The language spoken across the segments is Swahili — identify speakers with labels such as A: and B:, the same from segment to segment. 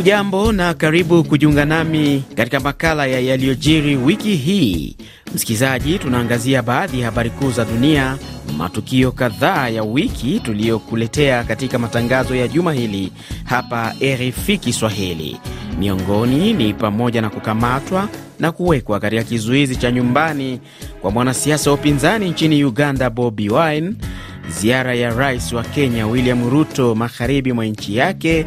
A: Hujambo na karibu kujiunga nami katika makala ya yaliyojiri wiki hii. Msikilizaji, tunaangazia baadhi ya habari kuu za dunia, matukio kadhaa ya wiki tuliyokuletea katika matangazo ya juma hili hapa RFI Kiswahili. Miongoni ni pamoja na kukamatwa na kuwekwa katika kizuizi cha nyumbani kwa mwanasiasa wa upinzani nchini Uganda Bobi Wine, ziara ya rais wa Kenya William Ruto magharibi mwa nchi yake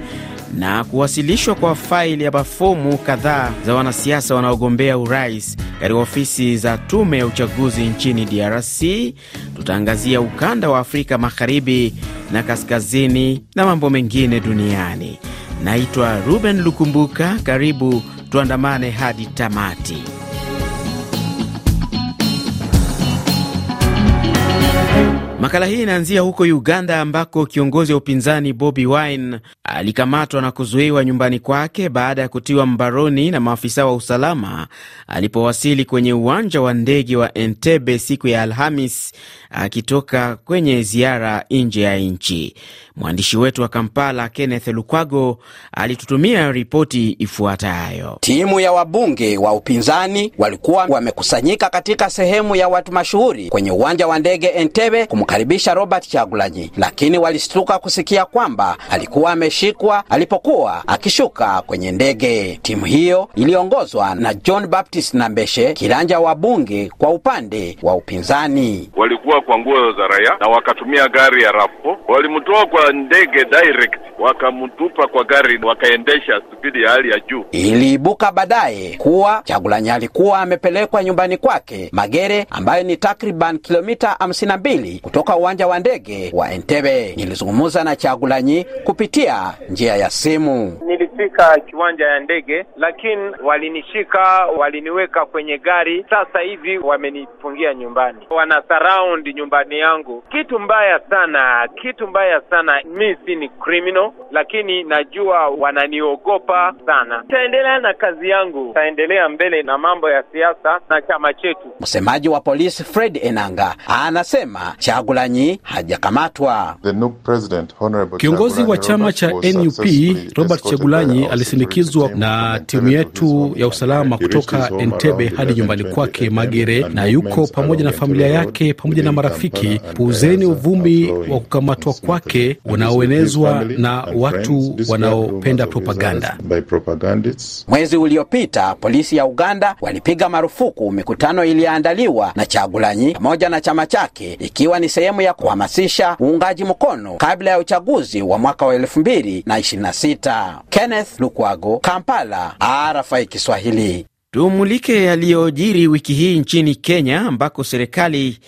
A: na kuwasilishwa kwa faili ya mafomu kadhaa za wanasiasa wanaogombea urais katika ofisi za tume ya uchaguzi nchini DRC. Tutaangazia ukanda wa Afrika magharibi na kaskazini na mambo mengine duniani. Naitwa Ruben Lukumbuka, karibu tuandamane hadi tamati. Makala hii inaanzia huko Uganda ambako kiongozi wa upinzani Bobi Wine alikamatwa na kuzuiwa nyumbani kwake baada ya kutiwa mbaroni na maafisa wa usalama alipowasili kwenye uwanja wa ndege wa Entebbe siku ya Alhamis akitoka kwenye ziara nje ya nchi. Mwandishi wetu wa Kampala Kenneth Lukwago alitutumia ripoti ifuatayo.
B: Timu ya wabunge wa upinzani walikuwa wamekusanyika katika sehemu ya watu mashuhuri kwenye uwanja wa ndege Entebbe kumkaribisha Robert Chagulanyi, lakini walishtuka kusikia kwamba alikuwa ameshikwa alipokuwa akishuka kwenye ndege. Timu hiyo iliongozwa na John Baptist Nambeshe, kiranja wa bunge kwa upande wa upinzani.
C: Walikuwa kwa nguo za raia na wakatumia gari ya rapo, walimtoa kwa ndege direct wakamtupa kwa gari, wakaendesha spidi ya hali ya juu.
B: Iliibuka baadaye kuwa Chagulanyi alikuwa amepelekwa nyumbani kwake Magere, ambayo ni takriban kilomita 52 kutoka uwanja wa ndege wa Entebbe. Nilizungumza na Chagulanyi kupitia njia ya simu.
D: Nilifika kiwanja ya ndege, lakini walinishika, waliniweka kwenye gari. Sasa hivi wamenifungia nyumbani, wana surround nyumbani yangu. Kitu mbaya sana, kitu mbaya sana. Mi si ni criminal, lakini najua wananiogopa sana. Taendelea na kazi yangu, taendelea mbele na mambo ya siasa na chama chetu.
B: Msemaji wa polisi Fred Enanga anasema Chagulanyi hajakamatwa.
E: Kiongozi wa chama cha NUP Robert Chagulanyi alisindikizwa na timu yetu ya usalama kutoka Entebbe hadi nyumbani kwake Magere, na yuko pamoja na familia yake pamoja na marafiki. Puuzeni uvumi wa kukamatwa kwake unaoenezwa na watu wanaopenda propaganda.
B: Mwezi uliopita polisi ya Uganda walipiga marufuku mikutano iliyoandaliwa na Chagulanyi pamoja na chama chake ikiwa ni sehemu ya kuhamasisha uungaji mkono kabla ya uchaguzi wa mwaka wa elfu mbili na ishirini na sita. Kenneth Lukwago, Kampala, RFI Kiswahili.
A: Tumulike yaliyojiri wiki hii nchini Kenya ambako serikali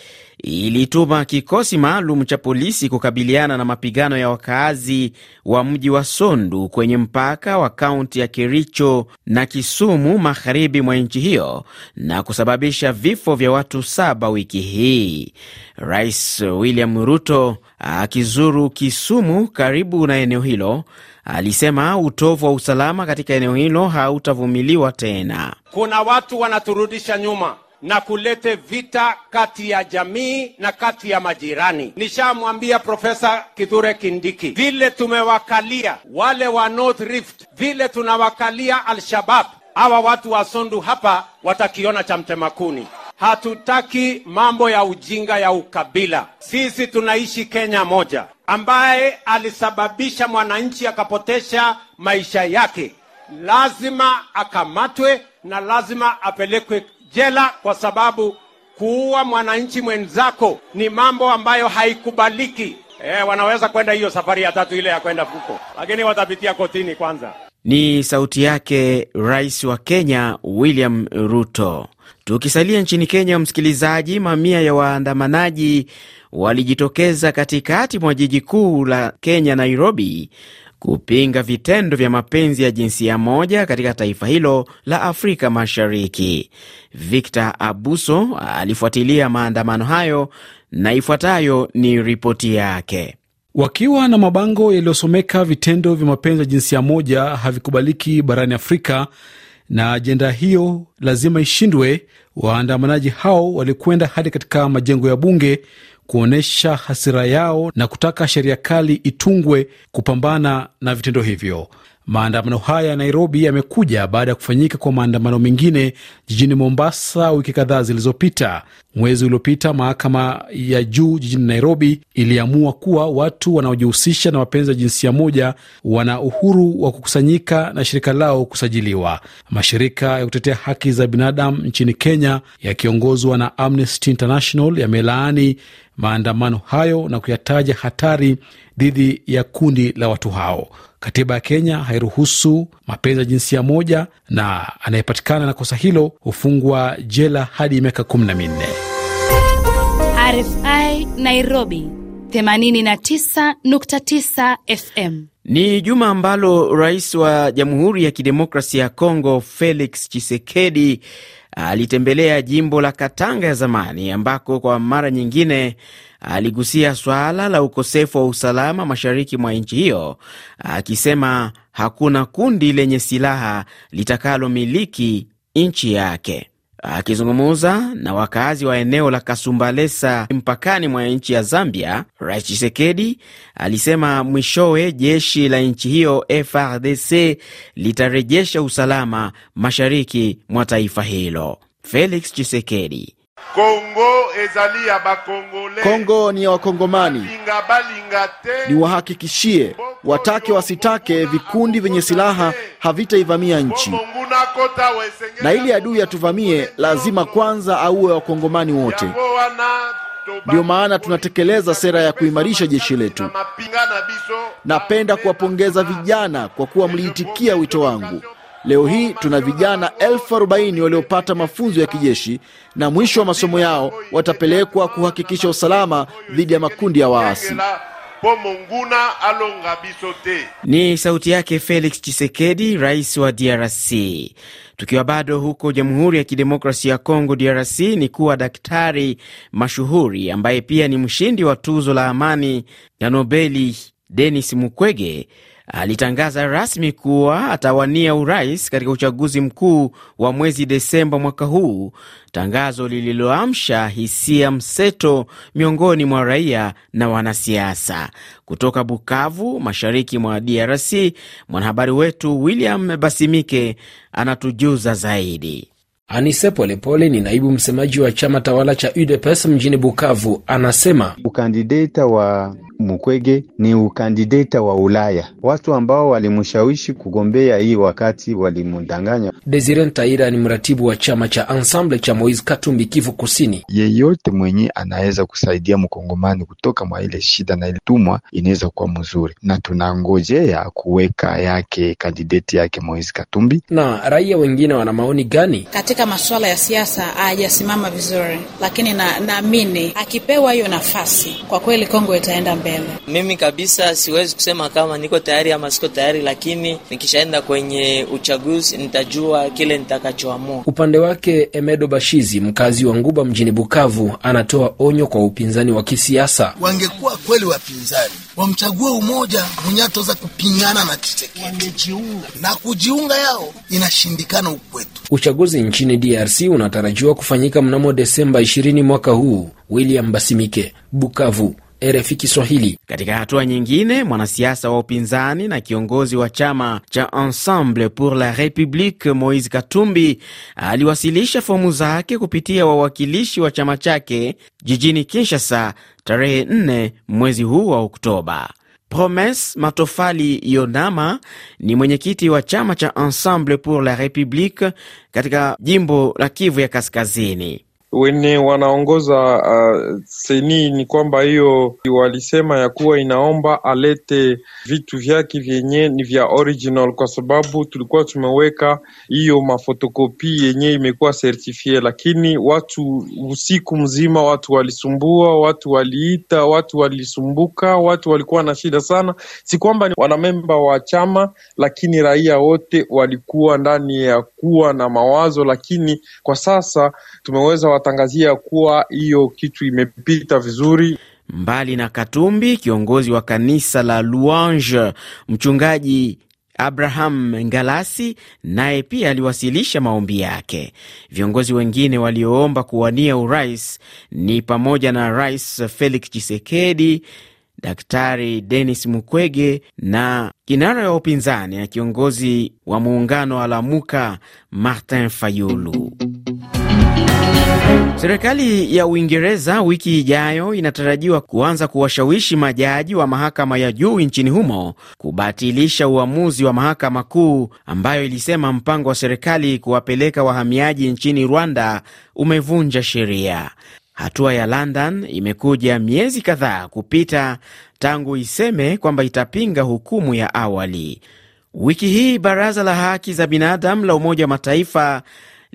A: ilituma kikosi maalum cha polisi kukabiliana na mapigano ya wakaazi wa mji wa Sondu kwenye mpaka wa kaunti ya Kericho na Kisumu magharibi mwa nchi hiyo na kusababisha vifo vya watu saba wiki hii. Rais William Ruto akizuru Kisumu karibu na eneo hilo alisema utovu wa usalama katika eneo hilo hautavumiliwa tena.
F: Kuna watu wanaturudisha nyuma na kulete vita kati ya jamii na kati ya majirani. Nishamwambia Profesa Kithure Kindiki, vile tumewakalia wale wa North Rift, vile tunawakalia Al-Shabab, hawa watu wa Sondu hapa watakiona cha mtemakuni. Hatutaki mambo ya ujinga ya ukabila. Sisi tunaishi Kenya moja, ambaye alisababisha mwananchi akapotesha maisha yake, lazima akamatwe na lazima apelekwe jela kwa sababu kuua mwananchi mwenzako ni mambo ambayo haikubaliki. E, wanaweza kwenda hiyo safari ya tatu ile ya kwenda huko, lakini watapitia kotini kwanza.
A: Ni sauti yake Rais wa Kenya William Ruto. Tukisalia nchini Kenya, msikilizaji, mamia ya waandamanaji walijitokeza katikati mwa jiji kuu la Kenya, Nairobi, kupinga vitendo vya mapenzi ya jinsia moja katika taifa hilo la Afrika Mashariki. Victor Abuso alifuatilia maandamano hayo na ifuatayo ni ripoti yake.
E: Wakiwa na mabango yaliyosomeka vitendo vya mapenzi ya jinsia moja havikubaliki barani Afrika na ajenda hiyo lazima ishindwe, waandamanaji hao walikwenda hadi katika majengo ya bunge kuonyesha hasira yao na kutaka sheria kali itungwe kupambana na vitendo hivyo. Maandamano haya ya Nairobi yamekuja baada ya kufanyika kwa maandamano mengine jijini Mombasa wiki kadhaa zilizopita. Mwezi uliopita mahakama ya juu jijini Nairobi iliamua kuwa watu wanaojihusisha na mapenzi ya jinsia moja wana uhuru wa kukusanyika na shirika lao kusajiliwa. Mashirika ya kutetea haki za binadamu nchini Kenya yakiongozwa na Amnesty International yamelaani maandamano hayo na kuyataja hatari dhidi ya kundi la watu hao. Katiba ya Kenya hairuhusu mapenzi ya jinsia moja, na anayepatikana na kosa hilo hufungwa jela hadi miaka kumi na minne.
G: RFI Nairobi 89.9 FM.
A: Ni juma ambalo rais wa Jamhuri ya Kidemokrasia ya Kongo Felix Tshisekedi alitembelea jimbo la Katanga ya zamani ambako kwa mara nyingine aligusia swala la ukosefu wa usalama mashariki mwa nchi hiyo, akisema hakuna kundi lenye silaha litakalomiliki nchi yake. Akizungumza na wakazi wa eneo la Kasumbalesa mpakani mwa nchi ya Zambia, Rais Chisekedi alisema mwishowe jeshi la nchi hiyo FRDC litarejesha usalama mashariki mwa taifa hilo. Felix Chisekedi:
H: Kongo ezali ya bakongole.
I: Kongo ni ya Wakongomani, niwahakikishie, watake wasitake, vikundi vyenye silaha havitaivamia nchi, na ili adui atuvamie, lazima kwanza auwe Wakongomani wote. Ndiyo maana tunatekeleza sera ya kuimarisha jeshi letu. Napenda kuwapongeza vijana kwa kuwa mliitikia wito wangu. Leo hii tuna vijana elfu arobaini waliopata mafunzo ya kijeshi na mwisho wa masomo yao watapelekwa kuhakikisha usalama dhidi ya makundi ya waasi.
A: Ni sauti yake Felix Chisekedi, rais wa DRC. Tukiwa bado huko Jamhuri ya Kidemokrasia ya Kongo, DRC, ni kuwa daktari mashuhuri ambaye pia ni mshindi wa tuzo la amani ya Nobeli Denis Mukwege alitangaza rasmi kuwa atawania urais katika uchaguzi mkuu wa mwezi Desemba mwaka huu, tangazo lililoamsha hisia mseto miongoni mwa raia na wanasiasa. Kutoka Bukavu, mashariki mwa DRC, mwanahabari wetu William Basimike anatujuza zaidi.
J: Anise Polepole ni naibu msemaji wa chama tawala cha UDPS mjini Bukavu, anasema
K: ukandideta wa Mukwege ni ukandideta wa Ulaya. Watu ambao walimshawishi kugombea hii wakati walimdanganya.
J: Desire Ntaira ni mratibu wa chama cha Ensemble cha Moise Katumbi, Kivu Kusini.
K: Yeyote mwenye anaweza kusaidia mkongomani kutoka mwa ile shida na ile tumwa inaweza kuwa mzuri, na tunangojea kuweka yake kandideti yake Moise Katumbi.
J: Na raia wengine wana maoni gani?
L: Katika masuala ya siasa hajasimama vizuri, lakini naamini na akipewa hiyo nafasi, kwa kweli Kongo itaenda mbele.
M: Mimi kabisa siwezi kusema kama niko tayari ama siko tayari, lakini nikishaenda kwenye uchaguzi nitajua kile nitakachoamua.
J: Upande wake Emedo Bashizi, mkazi wa Nguba mjini Bukavu, anatoa onyo kwa upinzani wa kisiasa.
N: Wangekuwa kweli wapinzani, wamchague umoja mwenye ataweza kupingana na Tshisekedi na kujiunga yao inashindikana ukwetu.
J: Uchaguzi nchini DRC unatarajiwa kufanyika mnamo Desemba 20 mwaka huu. William Basimike, Bukavu. RFI Kiswahili.
A: Katika hatua nyingine, mwanasiasa wa upinzani na kiongozi wa chama cha Ensemble pour la Republique Moise Katumbi aliwasilisha fomu zake kupitia wawakilishi wa chama chake jijini Kinshasa tarehe 4 mwezi huu wa Oktoba. Promes Matofali Yonama ni mwenyekiti wa chama cha Ensemble pour la Republique katika jimbo la Kivu ya Kaskazini.
O: Wenye wanaongoza uh, seni ni kwamba hiyo walisema ya kuwa inaomba alete vitu vyake vyenye ni vya original, kwa sababu tulikuwa tumeweka hiyo mafotokopi yenye imekuwa certifie, lakini watu usiku mzima watu walisumbua, watu waliita, watu walisumbuka, watu walikuwa na shida sana. Si kwamba ni wanamemba wa chama, lakini raia wote walikuwa ndani ya kuwa na mawazo, lakini kwa sasa tumeweza watangazia kuwa hiyo kitu imepita vizuri.
A: Mbali na Katumbi, kiongozi wa kanisa la Louange, mchungaji Abraham Ngalasi naye pia aliwasilisha maombi yake. Viongozi wengine walioomba kuwania urais ni pamoja na Rais Felix Tshisekedi, Daktari Denis Mukwege na kinara wa upinzani na kiongozi wa muungano wa Lamuka Martin Fayulu. Serikali ya Uingereza wiki ijayo inatarajiwa kuanza kuwashawishi majaji wa mahakama ya juu nchini humo kubatilisha uamuzi wa mahakama kuu ambayo ilisema mpango wa serikali kuwapeleka wahamiaji nchini Rwanda umevunja sheria. Hatua ya London imekuja miezi kadhaa kupita tangu iseme kwamba itapinga hukumu ya awali. Wiki hii baraza la haki za binadamu la Umoja wa Mataifa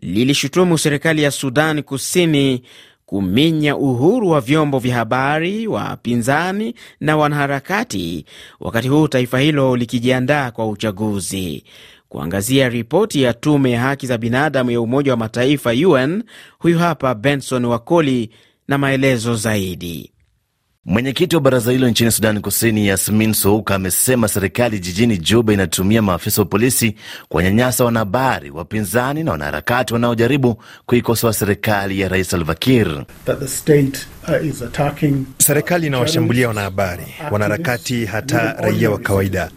A: lilishutumu serikali ya Sudan Kusini kuminya uhuru wa vyombo vya habari, wapinzani na wanaharakati, wakati huu taifa hilo likijiandaa kwa uchaguzi. Kuangazia ripoti ya tume ya haki za binadamu ya Umoja wa Mataifa UN, huyu hapa Benson Wakoli na maelezo zaidi.
P: Mwenyekiti wa baraza hilo nchini Sudani Kusini, Yasmin Souka, amesema serikali jijini Juba inatumia maafisa wa polisi kuwanyanyasa wanahabari, wapinzani na wanaharakati wanaojaribu kuikosoa serikali ya Rais Salva Kiir.
Q: Serikali inawashambulia wanahabari, wanaharakati, hata raia wa kawaida,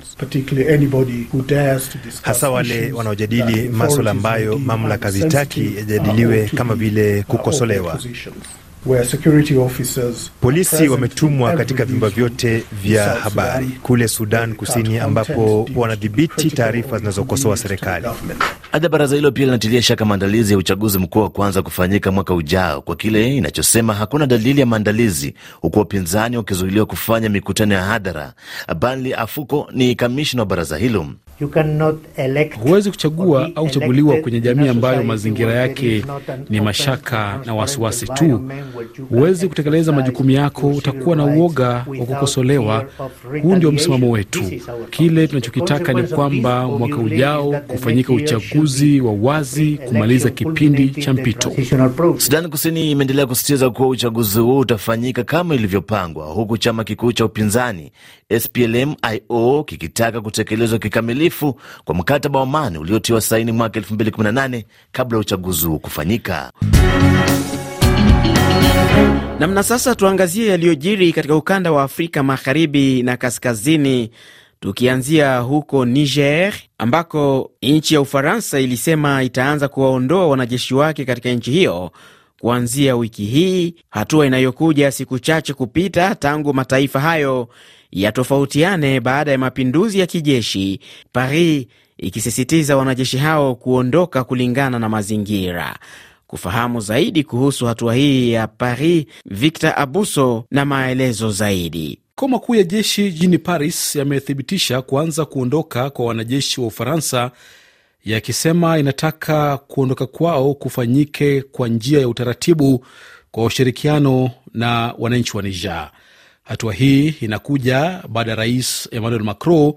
Q: hasa wale wanaojadili maswala ambayo mamlaka zitaki yajadiliwe kama vile kukosolewa. Polisi wametumwa katika vyumba vyote vya habari kule Sudan Kusini, ambapo wanadhibiti taarifa zinazokosoa serikali.
P: Aidha, baraza hilo pia linatilia shaka maandalizi ya uchaguzi mkuu wa kwanza kufanyika mwaka ujao kwa kile inachosema hakuna dalili ya maandalizi, huku wapinzani wakizuiliwa kufanya mikutano ya hadhara. Banli Afuko ni kamishna wa baraza hilo.
E: Huwezi kuchagua au kuchaguliwa kwenye jamii ambayo mazingira yake ni mashaka na wasiwasi tu. Huwezi kutekeleza majukumu yako, utakuwa na uoga wa kukosolewa. Huu ndio msimamo wetu. Kile tunachokitaka ni kwamba mwaka ujao kufanyika uchaguzi wa wazi kumaliza kipindi cha mpito.
P: Sudani Kusini imeendelea kusisitiza kuwa uchaguzi huu utafanyika kama ilivyopangwa, huku chama kikuu cha upinzani SPLM-IO kikitaka kutekelezwa kikamilifu kwa mkataba wa amani uliotiwa saini mwaka 2018 kabla ya uchaguzi huo kufanyika.
A: Namna sasa, tuangazie yaliyojiri katika ukanda wa Afrika magharibi na kaskazini, tukianzia huko Niger ambako nchi ya Ufaransa ilisema itaanza kuwaondoa wanajeshi wake katika nchi hiyo kuanzia wiki hii, hatua inayokuja siku chache kupita tangu mataifa hayo yatofautiane baada ya mapinduzi ya kijeshi, Paris ikisisitiza wanajeshi hao kuondoka kulingana na mazingira. Kufahamu zaidi kuhusu hatua hii ya Paris, Victor Abuso na maelezo zaidi.
E: Makao makuu ya jeshi jijini Paris yamethibitisha kuanza kuondoka kwa wanajeshi wa Ufaransa, yakisema inataka kuondoka kwao kufanyike kwa njia ya utaratibu kwa ushirikiano na wananchi wa Niger. Hatua hii inakuja baada ya rais Emmanuel Macron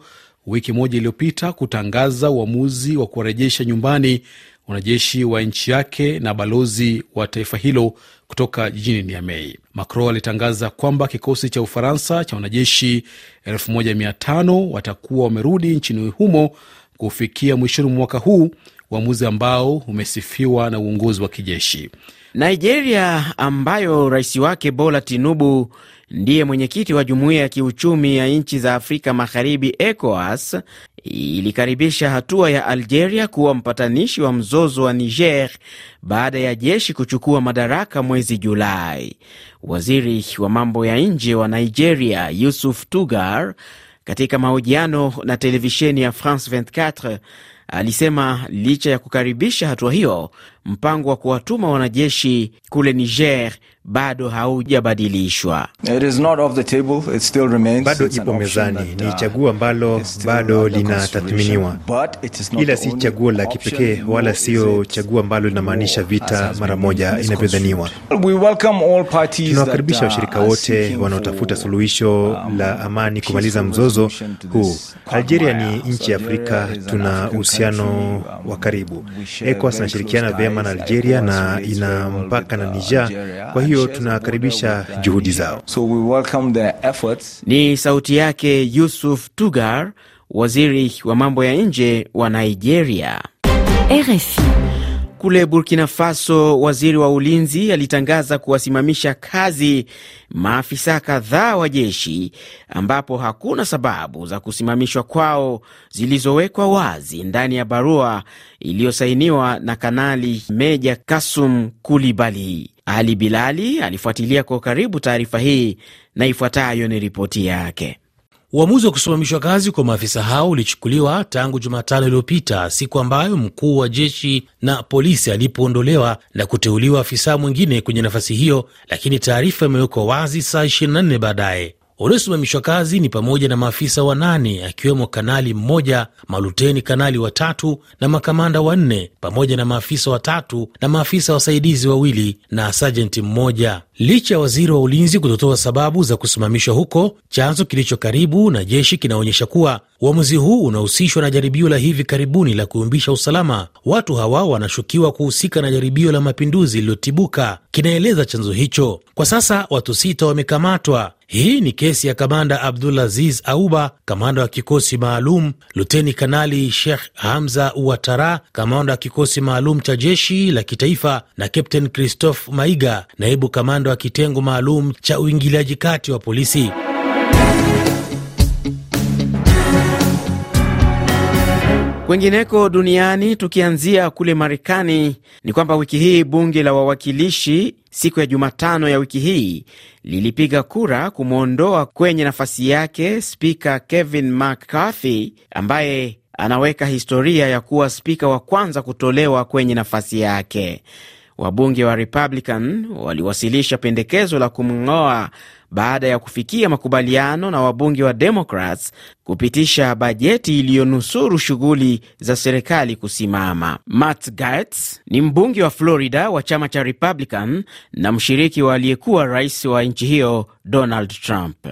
E: wiki moja iliyopita kutangaza uamuzi wa kuwarejesha nyumbani wanajeshi wa nchi yake na balozi wa taifa hilo kutoka jijini Niamey. Macron alitangaza kwamba kikosi cha Ufaransa cha wanajeshi 1500 watakuwa wamerudi nchini humo kufikia mwishoni mwa mwaka huu, uamuzi ambao umesifiwa na uongozi wa kijeshi.
A: Nigeria ambayo rais wake Bola Tinubu ndiye mwenyekiti wa jumuiya ya kiuchumi ya nchi za Afrika Magharibi, ECOWAS, ilikaribisha hatua ya Algeria kuwa mpatanishi wa mzozo wa Niger baada ya jeshi kuchukua madaraka mwezi Julai. Waziri wa mambo ya nje wa Nigeria, Yusuf Tugar, katika mahojiano na televisheni ya France 24 alisema licha ya kukaribisha hatua hiyo, mpango wa kuwatuma wanajeshi kule Niger bado haujabadilishwa.
Q: Bado ipo mezani, ni chaguo ambalo bado linatathminiwa, ila si chaguo la kipekee wala sio chaguo ambalo linamaanisha vita mara moja inavyodhaniwa. Tunawakaribisha washirika wote wanaotafuta suluhisho la amani kumaliza mzozo huu. Algeria ni nchi ya Afrika, tuna uhusiano wa karibu. ECOWAS inashirikiana vyema na Algeria na ina mpaka na Niger, kwa hiyo tunakaribisha juhudi zao.
A: So ni sauti yake Yusuf Tugar, waziri wa mambo ya nje wa Nigeria.
R: RFI.
A: kule Burkina Faso, waziri wa ulinzi alitangaza kuwasimamisha kazi maafisa kadhaa wa jeshi, ambapo hakuna sababu za kusimamishwa kwao zilizowekwa wazi ndani ya barua iliyosainiwa na Kanali Meja Kasum Kulibali. Ali Bilali alifuatilia kwa karibu taarifa hii na ifuatayo ni ripoti yake.
R: Uamuzi wa kusimamishwa kazi kwa maafisa hao ulichukuliwa tangu Jumatano iliyopita, siku ambayo mkuu wa jeshi na polisi alipoondolewa na kuteuliwa afisa mwingine kwenye nafasi hiyo, lakini taarifa imewekwa wazi saa 24 baadaye. Waliosimamishwa kazi ni pamoja na maafisa wanane akiwemo kanali mmoja, maluteni kanali watatu na makamanda wanne, pamoja na maafisa watatu na maafisa wasaidizi wawili na sajenti mmoja. Licha ya waziri wa ulinzi kutotoa sababu za kusimamishwa huko, chanzo kilicho karibu na jeshi kinaonyesha kuwa uamuzi huu unahusishwa na jaribio la hivi karibuni la kuyumbisha usalama. Watu hawa wanashukiwa kuhusika na jaribio la mapinduzi lililotibuka, kinaeleza chanzo hicho. Kwa sasa watu sita wamekamatwa. Hii ni kesi ya kamanda Abdulaziz Auba, kamanda wa kikosi maalum, luteni kanali Sheikh Hamza Uatara, kamanda wa kikosi maalum cha jeshi la kitaifa, na kapten Christophe Maiga, naibu kamanda wa kitengo maalum cha uingiliaji kati wa polisi.
A: Kwengineko duniani, tukianzia kule Marekani, ni kwamba wiki hii bunge la wawakilishi siku ya Jumatano ya wiki hii lilipiga kura kumwondoa kwenye nafasi yake spika Kevin McCarthy ambaye anaweka historia ya kuwa spika wa kwanza kutolewa kwenye nafasi yake. Wabunge wa Republican waliwasilisha pendekezo la kumng'oa baada ya kufikia makubaliano na wabunge wa Democrats kupitisha bajeti iliyonusuru shughuli za serikali kusimama. Matt Gaetz ni mbunge wa Florida wa chama cha Republican na mshiriki wa aliyekuwa rais wa nchi hiyo Donald Trump.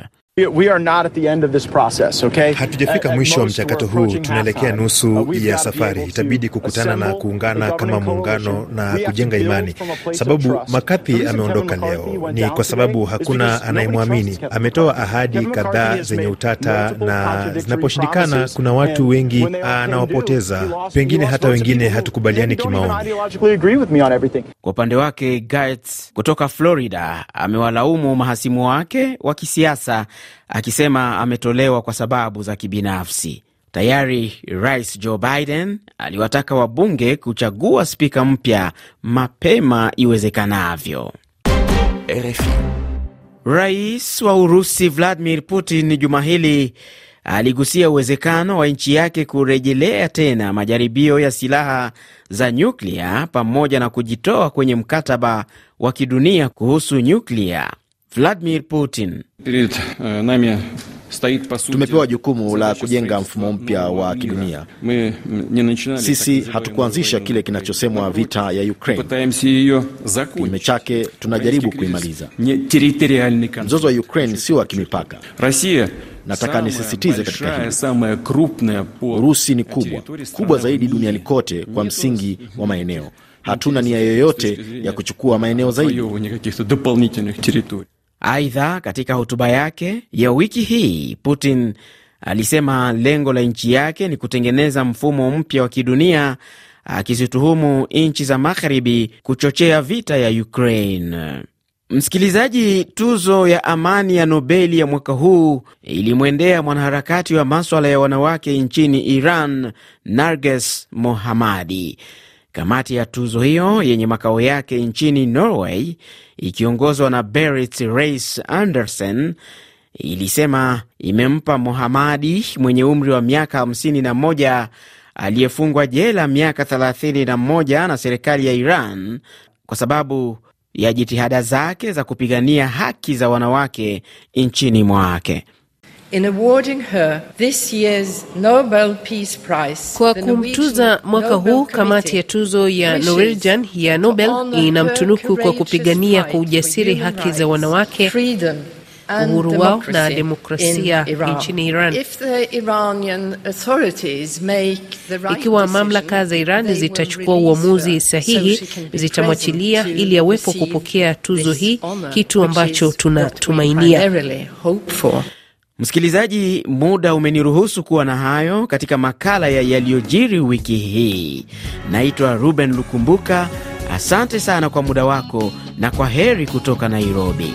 Q: Okay? Hatujafika mwisho wa mchakato huu, tunaelekea nusu ya safari. Itabidi kukutana na kuungana kama muungano na kujenga imani. Sababu Makathi ameondoka leo ni kwa sababu hakuna anayemwamini. Ametoa ahadi kadhaa zenye utata, na zinaposhindikana, kuna watu wengi anawapoteza. Pengine hata wengine hatukubaliani kimaoni.
A: Kwa upande wake, Gaetz kutoka Florida amewalaumu mahasimu wake wa kisiasa akisema ametolewa kwa sababu za kibinafsi. Tayari Rais Joe Biden aliwataka wabunge kuchagua spika mpya mapema iwezekanavyo.
P: RFI.
A: Rais wa Urusi Vladimir Putin juma hili aligusia uwezekano wa nchi yake kurejelea tena majaribio ya silaha za nyuklia pamoja na kujitoa kwenye mkataba wa kidunia kuhusu nyuklia. Vladimir Putin:
I: Tumepewa jukumu la kujenga mfumo mpya wa kidunia. Sisi hatukuanzisha kile kinachosemwa vita ya Ukraine. Kinyume chake, tunajaribu kuimaliza. Mzozo wa Ukraine sio wa kimipaka. Nataka nisisitize katika hili. Urusi ni kubwa kubwa zaidi duniani kote kwa msingi wa maeneo. Hatuna nia yoyote ya kuchukua maeneo zaidi.
A: Aidha, katika hotuba yake ya wiki hii Putin alisema lengo la nchi yake ni kutengeneza mfumo mpya wa kidunia, akizituhumu nchi za magharibi kuchochea vita ya Ukraine. Msikilizaji, tuzo ya amani ya Nobeli ya mwaka huu ilimwendea mwanaharakati wa maswala ya wanawake nchini Iran, Narges Mohammadi. Kamati ya tuzo hiyo yenye makao yake nchini Norway ikiongozwa na Berit Reiss Andersen ilisema imempa Mohamadi mwenye umri wa miaka 51 aliyefungwa jela miaka 31 na serikali ya Iran kwa sababu ya jitihada zake za kupigania haki za wanawake nchini mwake.
S: In awarding her this year's Nobel Peace Prize,
T: kwa kumtuza mwaka huu, kamati ya tuzo ya Norwegian ya Nobel inamtunuku kwa kupigania kwa ujasiri haki za wanawake, uhuru wao na demokrasia nchini Iran. Ikiwa mamlaka za Iran zitachukua uamuzi sahihi, zitamwachilia ili awepo kupokea tuzo hii, kitu ambacho tunatumainia.
A: Msikilizaji, muda umeniruhusu kuwa na hayo katika makala ya yaliyojiri wiki hii. Naitwa Ruben Lukumbuka. Asante sana kwa muda wako na kwa heri kutoka Nairobi.